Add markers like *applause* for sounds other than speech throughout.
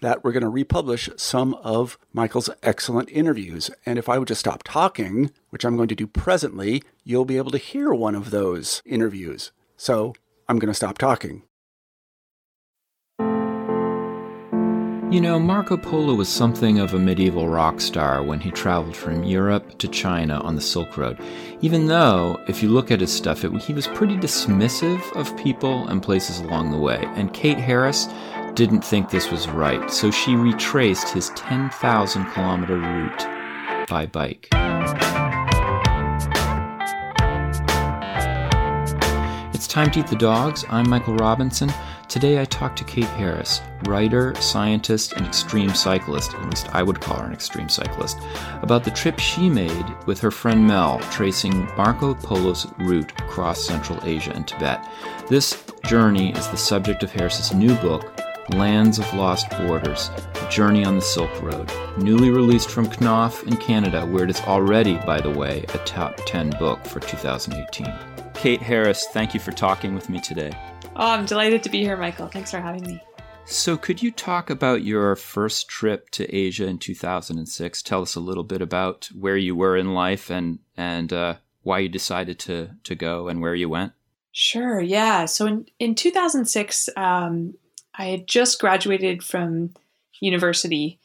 that we're going to republish some of Michael's excellent interviews. And if I would just stop talking, which I'm going to do presently, you'll be able to hear one of those interviews. So I'm going to stop talking. You know, Marco Polo was something of a medieval rock star when he traveled from Europe to China on the Silk Road. Even though, if you look at his stuff, it, he was pretty dismissive of people and places along the way. And Kate Harris didn't think this was right, so she retraced his 10,000 kilometer route by bike. It's time to eat the dogs. I'm Michael Robinson. Today I talked to Kate Harris, writer, scientist, and extreme cyclist, at least I would call her an extreme cyclist, about the trip she made with her friend Mel, tracing Marco Polo's route across Central Asia and Tibet. This journey is the subject of Harris's new book, Lands of Lost Borders, A Journey on the Silk Road, newly released from Knopf in Canada, where it is already, by the way, a top 10 book for 2018. Kate Harris, thank you for talking with me today. Oh, I'm delighted to be here, Michael. Thanks for having me. So, could you talk about your first trip to Asia in 2006? Tell us a little bit about where you were in life and and uh, why you decided to to go and where you went. Sure. Yeah. So in in 2006, um, I had just graduated from university,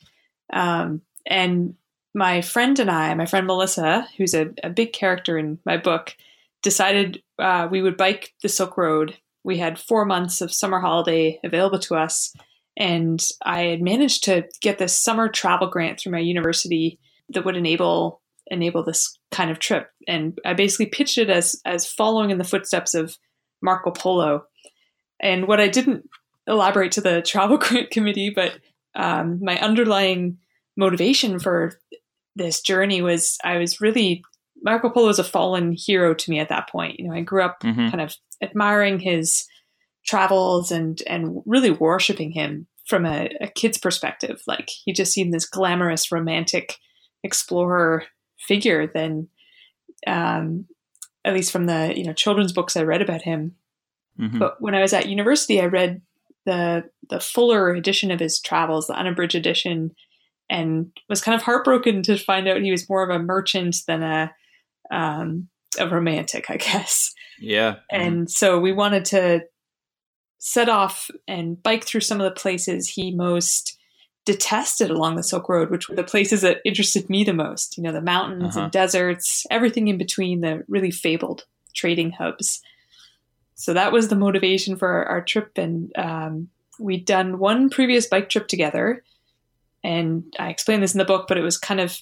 um, and my friend and I, my friend Melissa, who's a, a big character in my book, decided uh, we would bike the Silk Road. We had four months of summer holiday available to us, and I had managed to get this summer travel grant through my university that would enable enable this kind of trip. And I basically pitched it as as following in the footsteps of Marco Polo. And what I didn't elaborate to the travel *laughs* grant committee, but um, my underlying motivation for this journey was I was really Marco Polo was a fallen hero to me at that point. You know, I grew up mm-hmm. kind of admiring his travels and and really worshiping him from a, a, kid's perspective. Like he just seemed this glamorous, romantic explorer figure. Then, um, at least from the you know children's books I read about him. Mm-hmm. But when I was at university, I read the the fuller edition of his travels, the unabridged edition, and was kind of heartbroken to find out he was more of a merchant than a um, a romantic, I guess. Yeah. And mm-hmm. so we wanted to set off and bike through some of the places he most detested along the Silk Road, which were the places that interested me the most. You know, the mountains uh-huh. and deserts, everything in between, the really fabled trading hubs. So that was the motivation for our, our trip. And um, we'd done one previous bike trip together. And I explained this in the book, but it was kind of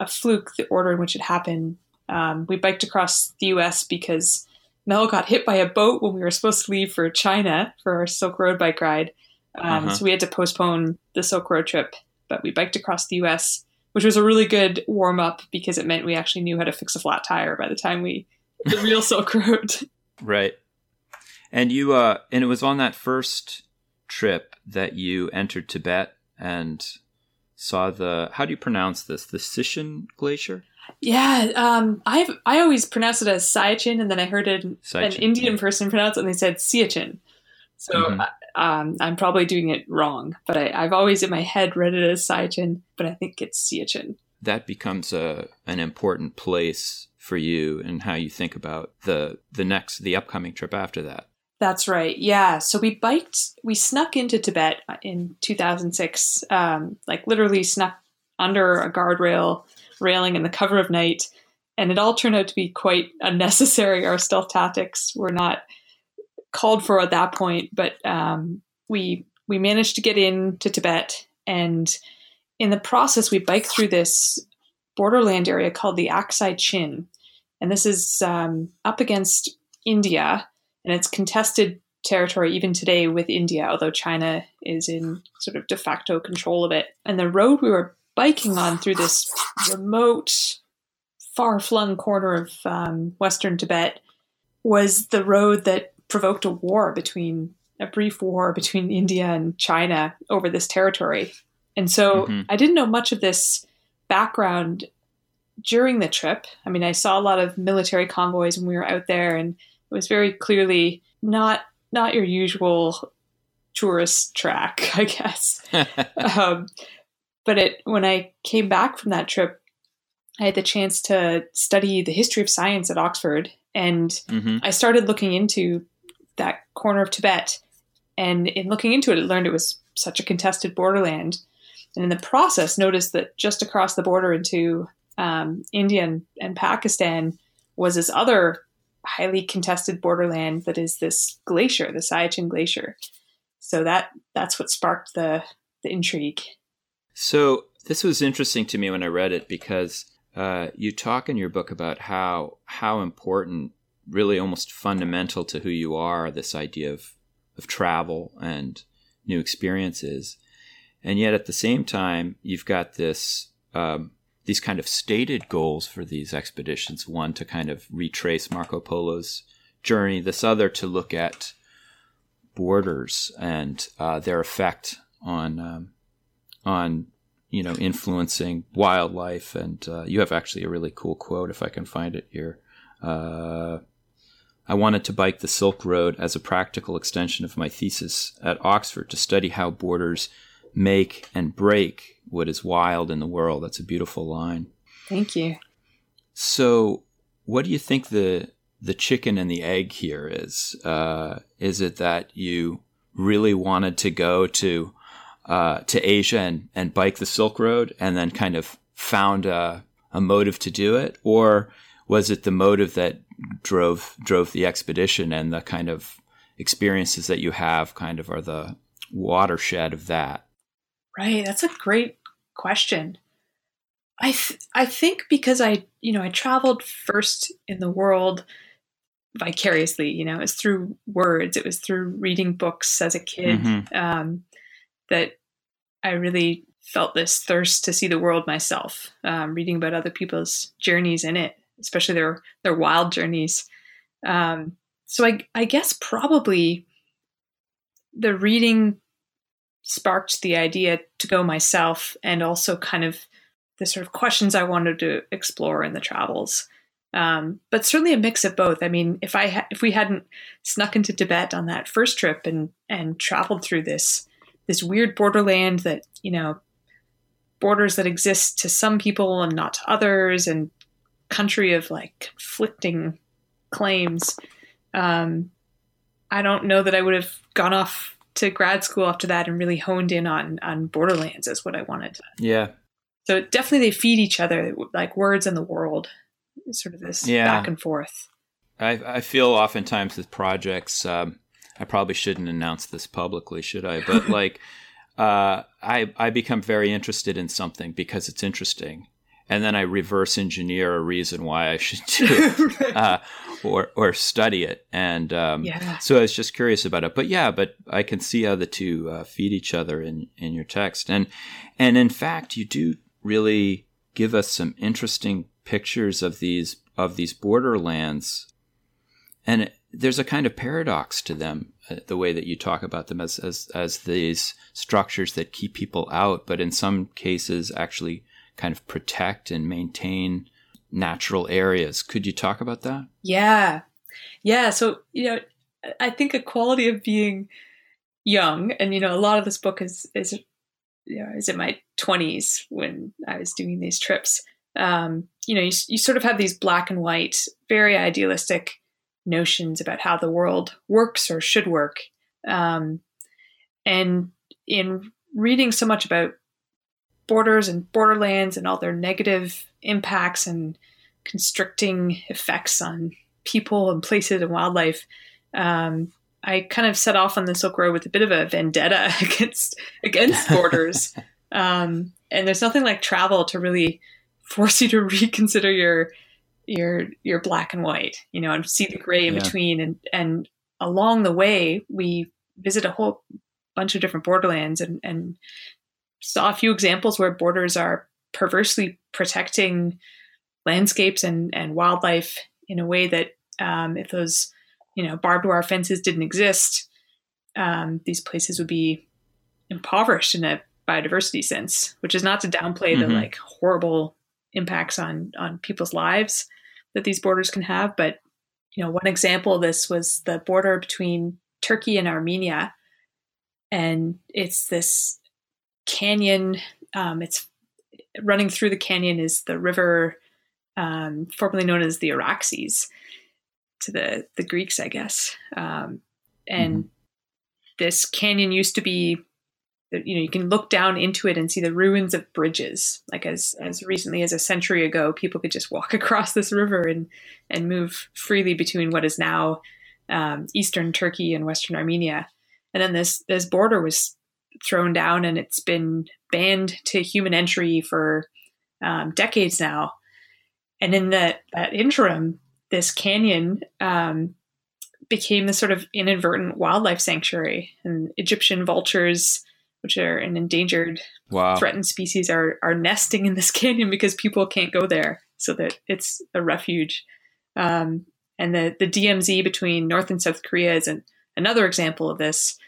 a fluke, the order in which it happened. Um, we biked across the US because Mel got hit by a boat when we were supposed to leave for China for our Silk Road bike ride. Um, uh-huh. So we had to postpone the Silk Road trip, but we biked across the US, which was a really good warm up because it meant we actually knew how to fix a flat tire by the time we the real Silk Road. *laughs* Right. And you uh and it was on that first trip that you entered Tibet and saw the how do you pronounce this? The Sishan Glacier? Yeah, um, I've I always pronounce it as Siachen, and then I heard an, an Indian yeah. person pronounce it, and they said Siachen. So mm-hmm. um, I'm probably doing it wrong. But I, have always in my head read it as Sayachin, but I think it's Siachen. That becomes a an important place for you and how you think about the the next the upcoming trip after that. That's right. Yeah. So we biked, we snuck into Tibet in 2006, um, like literally snuck under a guardrail railing in the cover of night. And it all turned out to be quite unnecessary. Our stealth tactics were not called for at that point, but um, we we managed to get into Tibet. And in the process, we biked through this borderland area called the Aksai Chin. And this is um, up against India and it's contested territory even today with India, although China is in sort of de facto control of it. And the road we were biking on through this remote, far flung corner of um, Western Tibet was the road that provoked a war between a brief war between India and China over this territory. And so mm-hmm. I didn't know much of this background during the trip. I mean, I saw a lot of military convoys when we were out there and was very clearly not not your usual tourist track, *laughs* I guess. *laughs* um, but it when I came back from that trip, I had the chance to study the history of science at Oxford, and mm-hmm. I started looking into that corner of Tibet. And in looking into it, I learned it was such a contested borderland. And in the process, noticed that just across the border into um, India and, and Pakistan was this other highly contested borderland that is this glacier, the Siachen Glacier. So that that's what sparked the the intrigue. So this was interesting to me when I read it because uh, you talk in your book about how how important, really almost fundamental to who you are, this idea of of travel and new experiences, and yet at the same time you've got this um, these kind of stated goals for these expeditions one to kind of retrace Marco Polo's journey, this other to look at borders and uh, their effect on um, on you know influencing wildlife. And uh, you have actually a really cool quote if I can find it here. Uh, I wanted to bike the Silk Road as a practical extension of my thesis at Oxford to study how borders make and break what is wild in the world. That's a beautiful line. Thank you. So, what do you think the the chicken and the egg here is? Uh, is it that you really wanted to go to uh, to Asia and, and bike the Silk Road, and then kind of found a, a motive to do it, or was it the motive that drove drove the expedition and the kind of experiences that you have kind of are the watershed of that? Right. That's a great question. I th- I think because I you know I traveled first in the world vicariously. You know, it was through words. It was through reading books as a kid mm-hmm. um, that I really felt this thirst to see the world myself. Um, reading about other people's journeys in it, especially their their wild journeys. Um, so I I guess probably the reading sparked the idea to go myself and also kind of the sort of questions I wanted to explore in the travels. Um, but certainly a mix of both. I mean, if I ha- if we hadn't snuck into Tibet on that first trip and and traveled through this this weird borderland that you know borders that exist to some people and not to others, and country of like conflicting claims, um, I don't know that I would have gone off to grad school after that and really honed in on on Borderlands as what I wanted. Yeah. So definitely they feed each other, like words and the world, sort of this yeah. back and forth. I, I feel oftentimes with projects, um, I probably shouldn't announce this publicly, should I? But *laughs* like, uh, I I become very interested in something because it's interesting, and then I reverse engineer a reason why I should do *laughs* it uh, or or study it. And um, yeah. so I was just curious about it. But yeah, but I can see how the two uh, feed each other in in your text. And and in fact, you do really give us some interesting pictures of these of these borderlands. And it, there's a kind of paradox to them, uh, the way that you talk about them as, as as these structures that keep people out, but in some cases actually kind of protect and maintain natural areas. Could you talk about that? Yeah. Yeah. So, you know, I think a quality of being young, and you know, a lot of this book is is you know, is in my twenties when I was doing these trips. Um, you know, you, you sort of have these black and white, very idealistic notions about how the world works or should work. Um, and in reading so much about borders and borderlands and all their negative impacts and constricting effects on people and places and wildlife, um, I kind of set off on the Silk Road with a bit of a vendetta *laughs* against against *laughs* borders. um, and there's nothing like travel to really force you to *laughs* reconsider your your your black and white, you know, and see the gray in yeah. between. And and along the way, we visit a whole bunch of different borderlands and and saw a few examples where borders are perversely protecting landscapes and and wildlife in a way that um, if those you know barbed wire fences didn't exist, um, these places would be impoverished in a biodiversity sense. Which is not to downplay mm-hmm. the like horrible impacts on on people's lives that these borders can have, but you know one example of this was the border between Turkey and Armenia, and it's this canyon. Um, it's running through the canyon is the river um, formerly known as the Araxes to the the Greeks, I guess. Um, and mm-hmm. this canyon used to be, you know, you can look down into it and see the ruins of bridges. Like as as recently as a century ago, people could just walk *laughs* across this river and and move freely between what is now um, eastern Turkey and western Armenia. And then this this border was thrown down, and it's been banned to human entry for um, decades now. And in that that interim, this canyon um, became this sort of inadvertent wildlife sanctuary, and Egyptian vultures, which are an endangered, wow. threatened species, are are nesting in this canyon because people can't go there, so that it's a refuge. Um, and the the DMZ between North and South Korea is an, another example of this,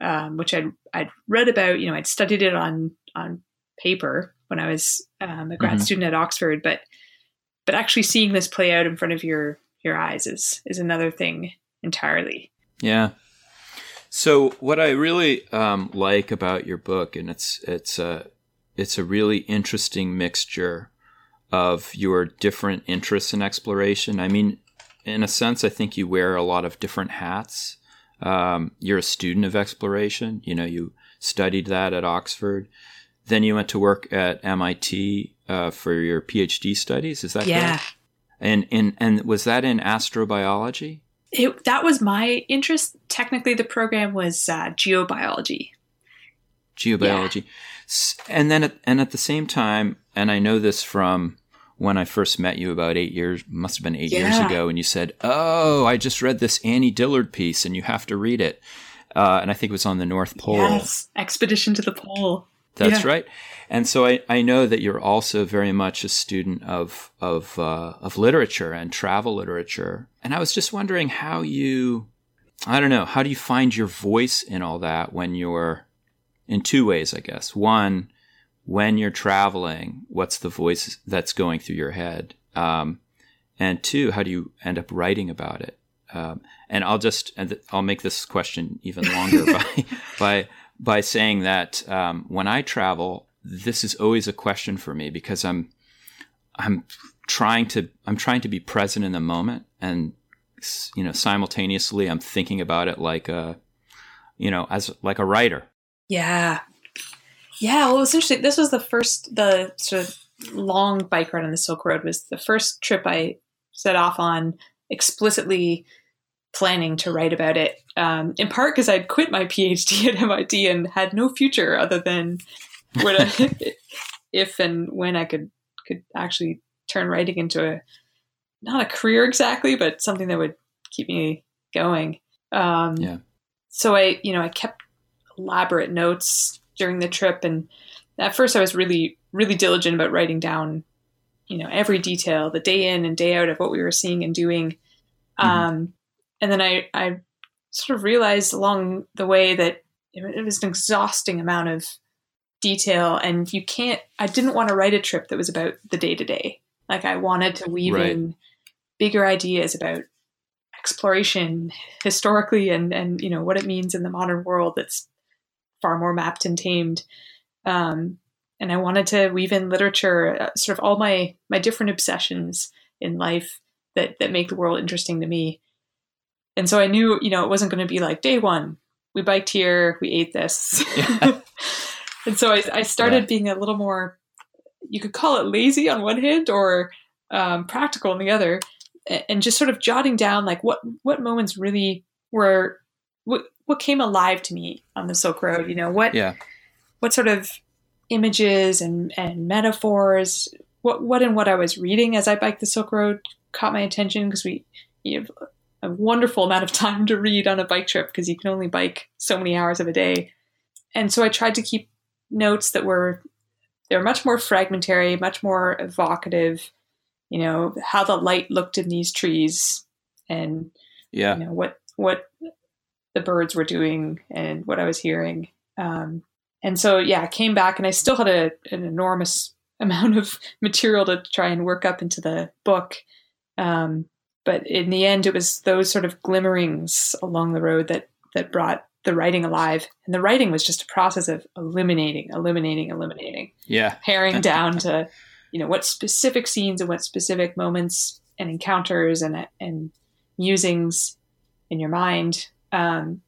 um, which I'd I'd read about. You know, I'd studied it on on paper when I was um, a grad mm-hmm. student at Oxford, but but actually seeing this play out in front of your your eyes is is another thing entirely. Yeah. So what I really um, like about your book, and it's it's a it's a really interesting mixture of your different interests in exploration. I mean, in a sense, I think you wear a lot of different hats. Um, you're a student of exploration. You know, you studied that at Oxford. Then you went to work at MIT uh, for your PhD studies. Is that yeah? Correct? And and and was that in astrobiology? It, that was my interest. Technically, the program was uh, geobiology. Geobiology, yeah. and then at, and at the same time, and I know this from when I first met you about eight years, must have been eight yeah. years ago, and you said, "Oh, I just read this Annie Dillard piece, and you have to read it." Uh, and I think it was on the North Pole. Yes, Expedition to the Pole. That's yeah. right. And so I, I know that you're also very much a student of of uh, of literature and travel literature. And I was just wondering how you I don't know, how do you find your voice in all that when you're in two ways, I guess. One, when you're traveling, what's the voice that's going through your head? Um, and two, how do you end up writing about it? Um, and I'll just and I'll make this question even longer *laughs* by by by saying that um, when I travel, this is always a question for me because I'm I'm trying to I'm trying to be present in the moment and you know simultaneously I'm thinking about it like a you know as like a writer. Yeah. Yeah, well, it's interesting. This was the first, the sort of long bike ride on the Silk Road was the first trip I set off on explicitly planning to write about it. Um, in part because I'd quit my PhD *laughs* at MIT and had no future other than when I, *laughs* if and when I could could actually turn writing into a not a career exactly, but something that would keep me going. Um, yeah. So I, you know, I kept elaborate notes during the trip, and at first I was really, really diligent about writing down, you know, every detail, the day in and day out of what we were seeing and doing. Mm-hmm. Um, and then I, I sort of realized along the way that it was an exhausting amount of detail and you can't i didn't want to write a trip that was about the day to day like i wanted to weave right. in bigger ideas about exploration historically and and you know what it means in the modern world that's far more mapped and tamed. Um, and I wanted to weave in literature, uh, sort of all my my different obsessions in life that that make the world interesting to me. And so I knew, you know, it wasn't going to be like day one. We biked here, we ate this, yeah. *laughs* and so I, I started yeah. being a little more. You could call it lazy on one hand, or um, practical on the other, and just sort of jotting down like what what moments really were what what came alive to me on the Silk Road. You know what yeah. what sort of images and and metaphors what what and what I was reading as I biked the Silk Road caught my attention because we you have a wonderful amount of *laughs* time to read on a bike trip because you can only bike so many hours of a day. And so I tried to keep notes that were they were much more fragmentary, much more evocative, you know, how the light looked in these trees and yeah. you know what what the birds were doing and what I was hearing. Um, and so yeah, I came back and I still had a, an enormous *laughs* amount of material to try and work up into the book. Um, but in the end, it was those sort of glimmerings along the road that that brought the writing alive. And the writing was just a process of eliminating, eliminating, eliminating. Yeah, paring down to you know what specific scenes and what specific moments and encounters and and musings in your mind. Um,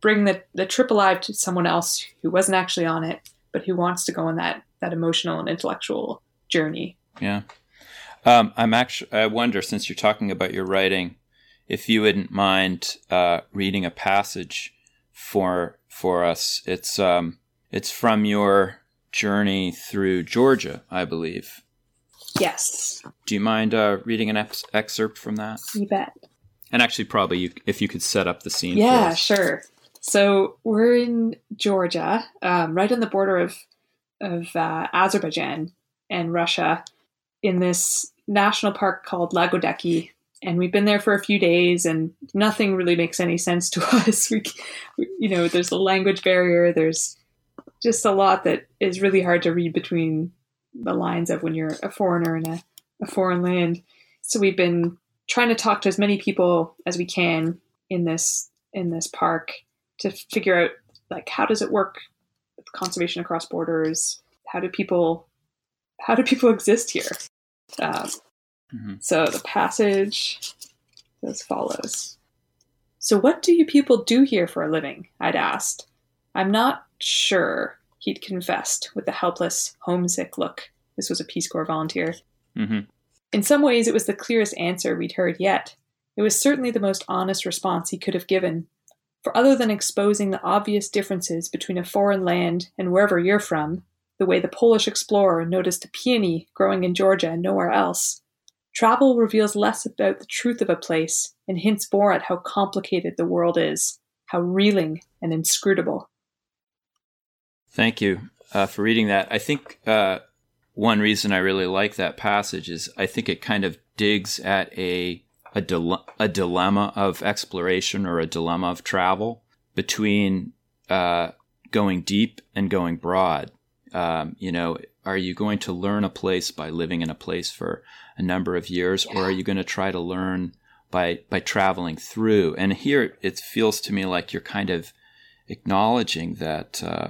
bring the the trip alive to someone else who wasn't actually on it, but who wants to go on that that emotional and intellectual journey. Yeah. Um, I'm actually. I wonder, since you're talking about your writing, if you wouldn't mind uh, reading a passage for for us. It's um, it's from your journey through Georgia, I believe. Yes. Do you mind uh, reading an ex- excerpt from that? You bet. And actually, probably you, if you could set up the scene. Yeah, sure. So we're in Georgia, um, right on the border of of uh, Azerbaijan and Russia, in this national park called Lagodekhi, and we've been there for a few days, and nothing really makes any sense to *laughs* us. We, you know, there's a language barrier. There's just a lot that is really hard to read between the lines of when you're a foreigner in a, a foreign land. So we've been trying to talk to as many people as we can in this in this park to figure out like how does it work with conservation across borders? How do people how do people *laughs* exist here? Um, mm-hmm. So the passage as follows. So what do you people do here for a living? I'd asked. I'm not sure, he'd confessed with a helpless, homesick look. This was a Peace Corps volunteer. Mm-hmm. In some ways, it was the clearest answer we'd heard yet. It was certainly the most honest response he could have given. For other than exposing the obvious differences between a foreign land and wherever you're from, the way the Polish explorer noticed a peony growing in Georgia and nowhere else, travel reveals less about the truth of a place and hints more at how complicated the world is, how reeling and inscrutable. Thank you uh, for reading that. I think uh, one reason I really like that passage is I think it kind of digs at a a, dile- a dilemma of exploration or a dilemma of travel between uh, going deep and going broad. Um, you know, are you going to learn a place by living in a place for a number of years, yeah. or are you going to try to learn by by traveling through? And here it feels to me like you're kind of acknowledging that uh,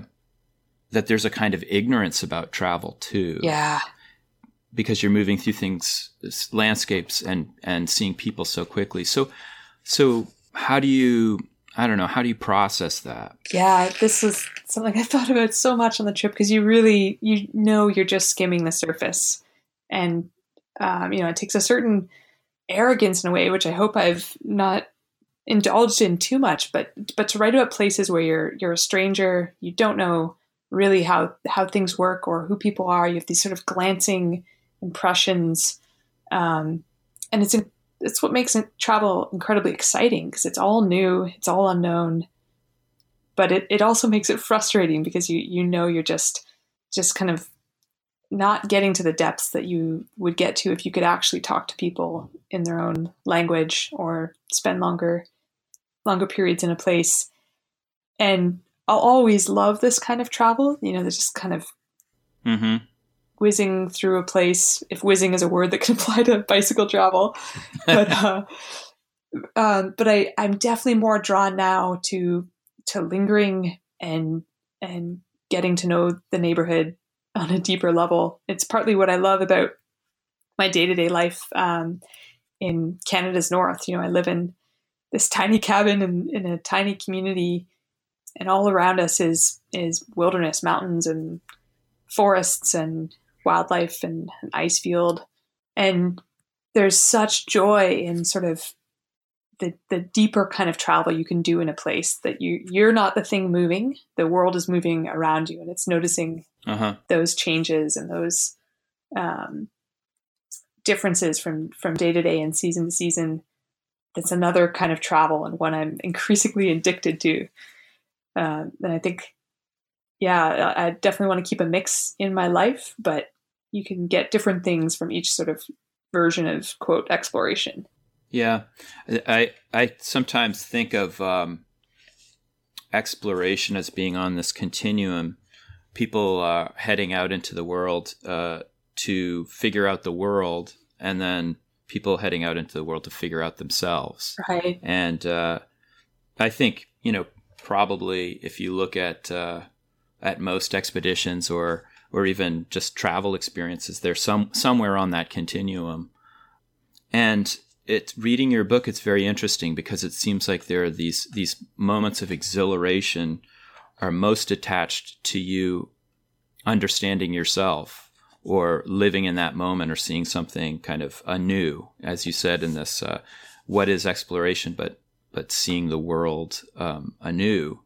that there's a kind of ignorance about travel too. Yeah because you're moving through things, landscapes, and and seeing people so quickly. So, so how do you? I don't know. How do you process that? Yeah, this was something I *laughs* thought about so much on the trip because you really you know you're just skimming the surface, and um, you know it takes a certain arrogance in a way, which I hope I've not indulged in too much. But but to write about places where you're you're a stranger, you don't know really how how things work or who people are. You have these sort of glancing impressions, um, and it's it's what makes travel incredibly exciting because it's all new, it's all unknown, but it, it also makes it frustrating because you you know you're just just kind of not getting to the depths that you would get to if you could actually talk to people in their own language or spend longer longer periods in a place. And i'll always love this kind of travel you know there's just kind of mm-hmm whizzing through a place, if whizzing is a word that can *laughs* apply to bicycle travel. but *laughs* uh, Um, but I, I'm definitely more drawn now to to lingering and and getting to know the neighborhood on a deeper level. It's partly what I love about my day to day life um, in Canada's north. You know, I live in this tiny cabin in, in a tiny community, and all around us is is wilderness, mountains, and forests, and wildlife, and an ice field, and there's such joy in sort of the the deeper kind of travel you can do in a place that you you're not the thing moving. The world is moving around you and it's noticing uh-huh. those changes and those um, differences from from day to day and season to season. That's another kind of travel and one i'm increasingly *laughs* addicted to uh, and i think yeah i definitely want to keep a mix in my life but you can get different things from each sort of version of quote exploration yeah, I I sometimes think of um, exploration as being on this continuum. People are heading out into the world uh, to figure out the world, and then people heading out into the world to figure out themselves. Right. And uh, I think you know probably if you look at uh, at most expeditions or or even just travel experiences, they're some somewhere on that continuum. And it's reading your book it's very interesting because it seems like there are these these moments of exhilaration are most attached to you understanding yourself or living in that moment or seeing something kind of anew as you said in this uh, what is exploration but but seeing the world um, anew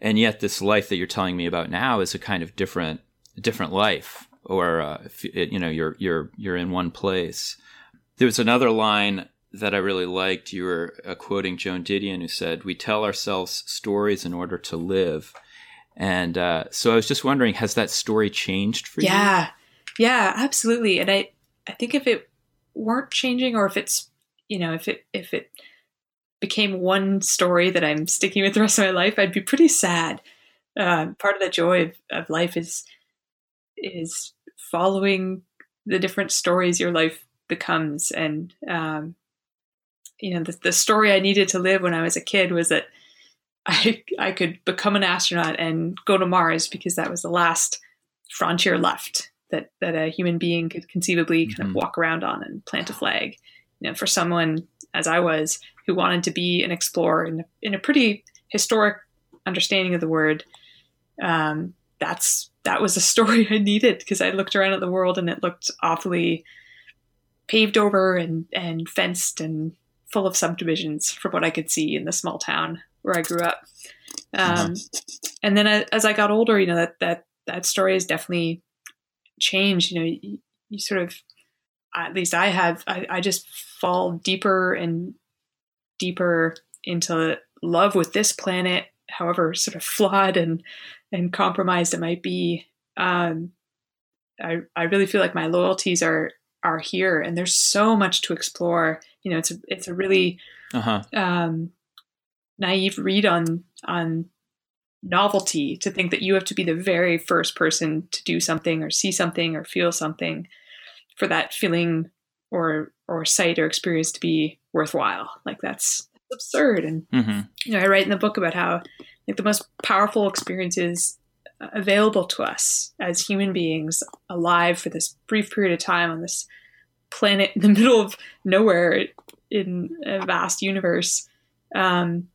and yet this life that you're telling me about now is a kind of different different life or uh, you know you're you're you're in one place there was another line that I really liked. You were uh, quoting Joan Didion, who said, "We tell ourselves stories in order to live." And uh, so I was just wondering, has that story changed for yeah. you? Yeah, yeah, absolutely. And I, I think if it weren't changing, or if it's, you know, if it if it became one story that I'm sticking with the rest of my life, I'd be pretty sad. Uh, part of the joy of, of life is is following the different stories your life becomes and um, you know the, the story i needed to live when i was a kid was that *laughs* i i could become an astronaut and go to mars because that was the last frontier left that that a human being could conceivably kind mm-hmm. of walk around on and plant a flag you know for someone as i was who wanted to be an explorer in, in a pretty historic understanding of the word um, that's that was a *laughs* story i needed because i looked around at the world and it looked awfully paved over and and fenced and full of subdivisions from what I could see in the small town where I grew up. Um, uh-huh. And then as I got older, you know that that that story has definitely changed. You know, you, you sort of, at least I have, I, I just fall deeper and deeper into love with this planet, however sort of flawed and and compromised it might be. Um, I I really feel like my loyalties are are here, and there's so much to explore. You know, it's a it's a really uh-huh. um, naive read on on novelty to think that you have to be the very first person to do something or see something or feel something for that feeling or or sight or experience to be worthwhile. Like that's absurd. And mm-hmm. you know, I write in the book about how like the most powerful experiences available to us as human beings alive for this brief period of time on this planet in the *laughs* middle of nowhere in a vast universe um,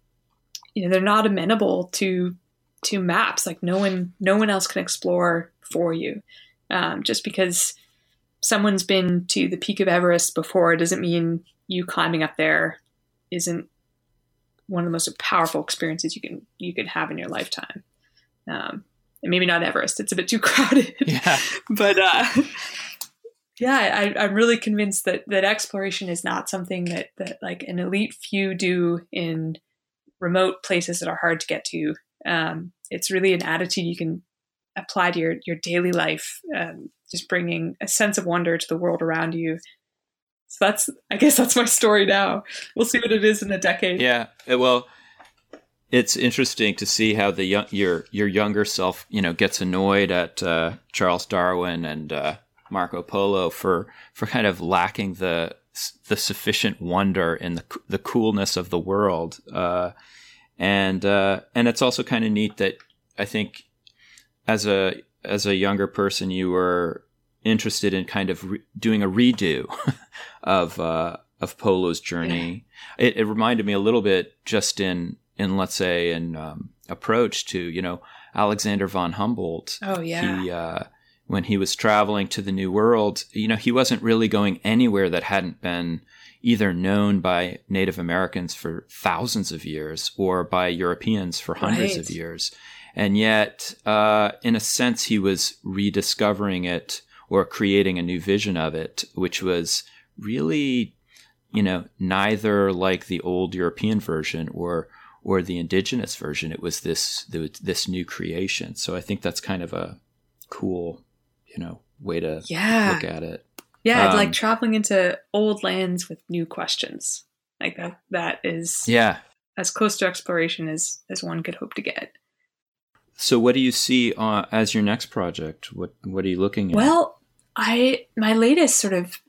you know they're not amenable to to maps like no one no one else can explore for you um, just because someone's been to the peak of everest before doesn't mean you climbing up there isn't one of the most powerful experiences you can you can have in your lifetime um, and maybe not Everest. It's a bit too *laughs* crowded. Yeah. *laughs* but uh, yeah, I, am really convinced that that exploration is not something that that like an elite few do in remote places that are hard to get to. Um, it's really an attitude you can apply to your your daily life, um, just bringing a sense of wonder to the world around you. So that's, I guess, that's my story now. We'll see what it is in a decade. Yeah. Well it's interesting to see how the young, your your younger self, you know, gets annoyed at uh, Charles Darwin and uh, Marco Polo for for kind of lacking the the sufficient wonder and the the coolness of the world. Uh, and uh, and it's also kind of neat that I think as a as a younger person you were interested in kind of re- doing a redo *laughs* of uh, of Polo's journey. It, it, reminded me a little bit just in in let's say an um, approach to you know Alexander von Humboldt. Oh yeah. He, uh, when he was traveling to the New World, you know, he wasn't really going anywhere that hadn't been either known by Native Americans for thousands of years or by Europeans for hundreds right. of years. And yet, uh, in a sense, he was rediscovering it or creating a new vision of it, which was really, you know, neither like the old European version or or the indigenous version. It was this this new creation. So I think that's kind of a cool, you know, way to yeah. look at it. Yeah, um, like traveling into old lands with new questions. Like that that is Yeah. as close to exploration as as one could hope to get. So what do you see uh, as your next project? What what are you looking at? Well, I my latest sort of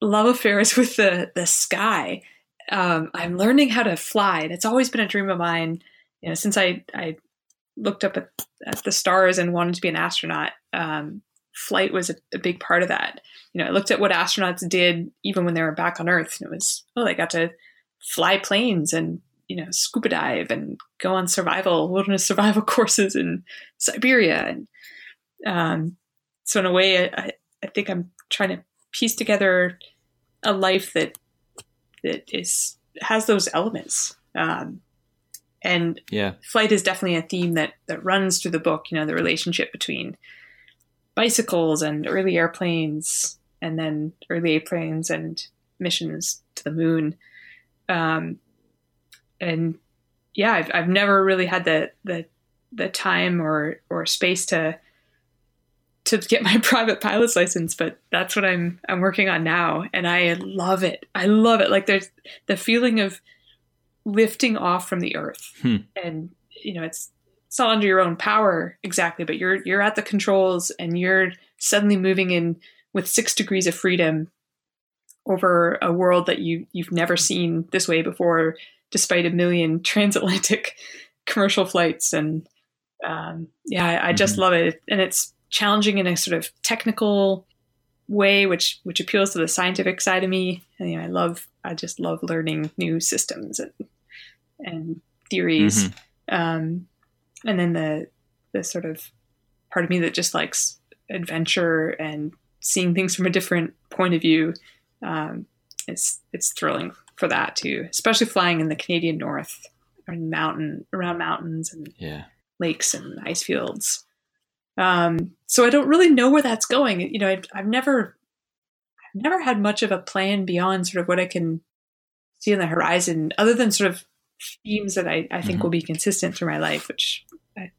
love affair is with the the sky. Um, I'm learning how to fly, it's always been a dream of mine. You know, since I I looked up at, at the stars and wanted to be an astronaut. Um, flight was a, a, big part of that. You know, I looked at what astronauts did even when they were back on Earth, and it was oh, they got to fly planes and you know scuba dive and go on survival wilderness survival *laughs* courses in Siberia, and um, so in a way, I, I think I'm trying to piece together a life that that is has those elements. Um, and yeah, flight is definitely a theme that that runs through the book. You know, the relationship between bicycles and early airplanes, and then early airplanes and missions to the moon. Um, and yeah, I've I've never really had the the the time or or space to to get my *laughs* private pilot's license, but that's what I'm I'm working on now, and I love it. I love it. Like there's the feeling of lifting off from the earth, hmm. and you know it's it's not under your own power exactly, but you're you're at the controls and you're suddenly moving in with six degrees of freedom over a world that you you've never seen this way before, despite a million *laughs* transatlantic commercial flights and um, yeah, I, I just mm-hmm. love it, and it's challenging in a sort of technical way, which which appeals to the scientific side of me. And, you know, I love I just love learning new systems and and theories. Mm-hmm. Um, and then the the sort of part of me that just likes adventure and seeing things from a different point of view. Um, it's it's thrilling for that too, especially flying in the Canadian North and mountain around mountains and yeah. lakes and ice fields. Um, so I don't really know where that's going. You know, I've, I've never, I've never had much of a plan beyond sort of what I can see on the horizon, other than sort of themes that I, I think mm-hmm. will be consistent through my life, which, I,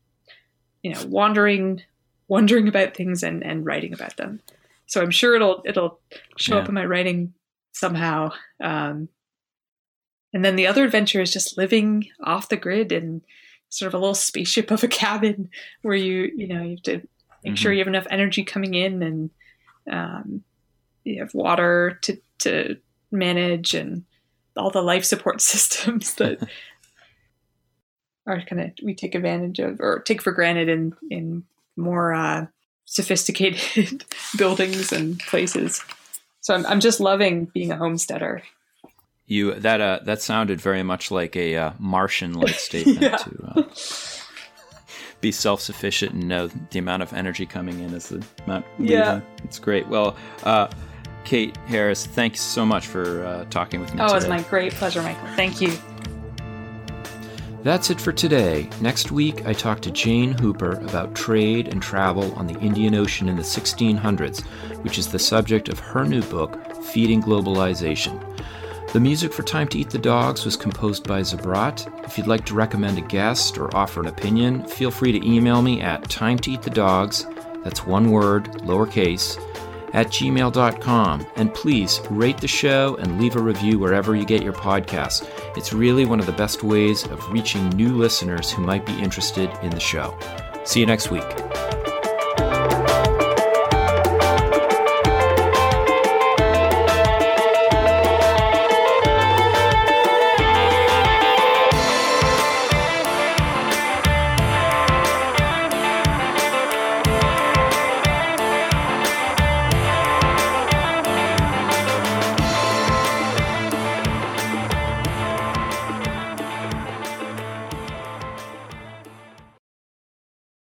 you know, wandering, wondering about things and, and writing about them. So I'm sure it'll it'll show yeah. up in my writing somehow. Um, and then the other adventure is just living off the grid in sort of a little spaceship of a cabin where you you know you have to make mm-hmm. sure you have enough energy coming in and um, you have water to to manage and all the life support *laughs* systems that *laughs* are kind of we take advantage of or take for granted in in more uh, sophisticated *laughs* buildings and places. So I'm I'm just loving being a homesteader you that uh, that sounded very much like a uh, Martian-like *laughs* statement yeah. to uh, be self-sufficient and know the amount of energy coming in is the amount. Yeah, it's great. Well, uh, Kate Harris, thanks so much for uh, talking with me. Oh, today. it's my great pleasure, Michael. Thank you. That's it for today. Next week, I talk to Jane Hooper about trade and travel on the Indian Ocean in the 1600s, which is the subject of her new book, Feeding Globalization. The music for Time to Eat the Dogs was composed by Zabrat. If you'd like to recommend a guest or offer an opinion, feel free to email me at time to eat the dogs, that's one word, lowercase, at gmail.com. And please rate the show and leave a review wherever you get your podcasts. It's really one of the best ways of reaching new listeners who might be interested in the show. See you next week.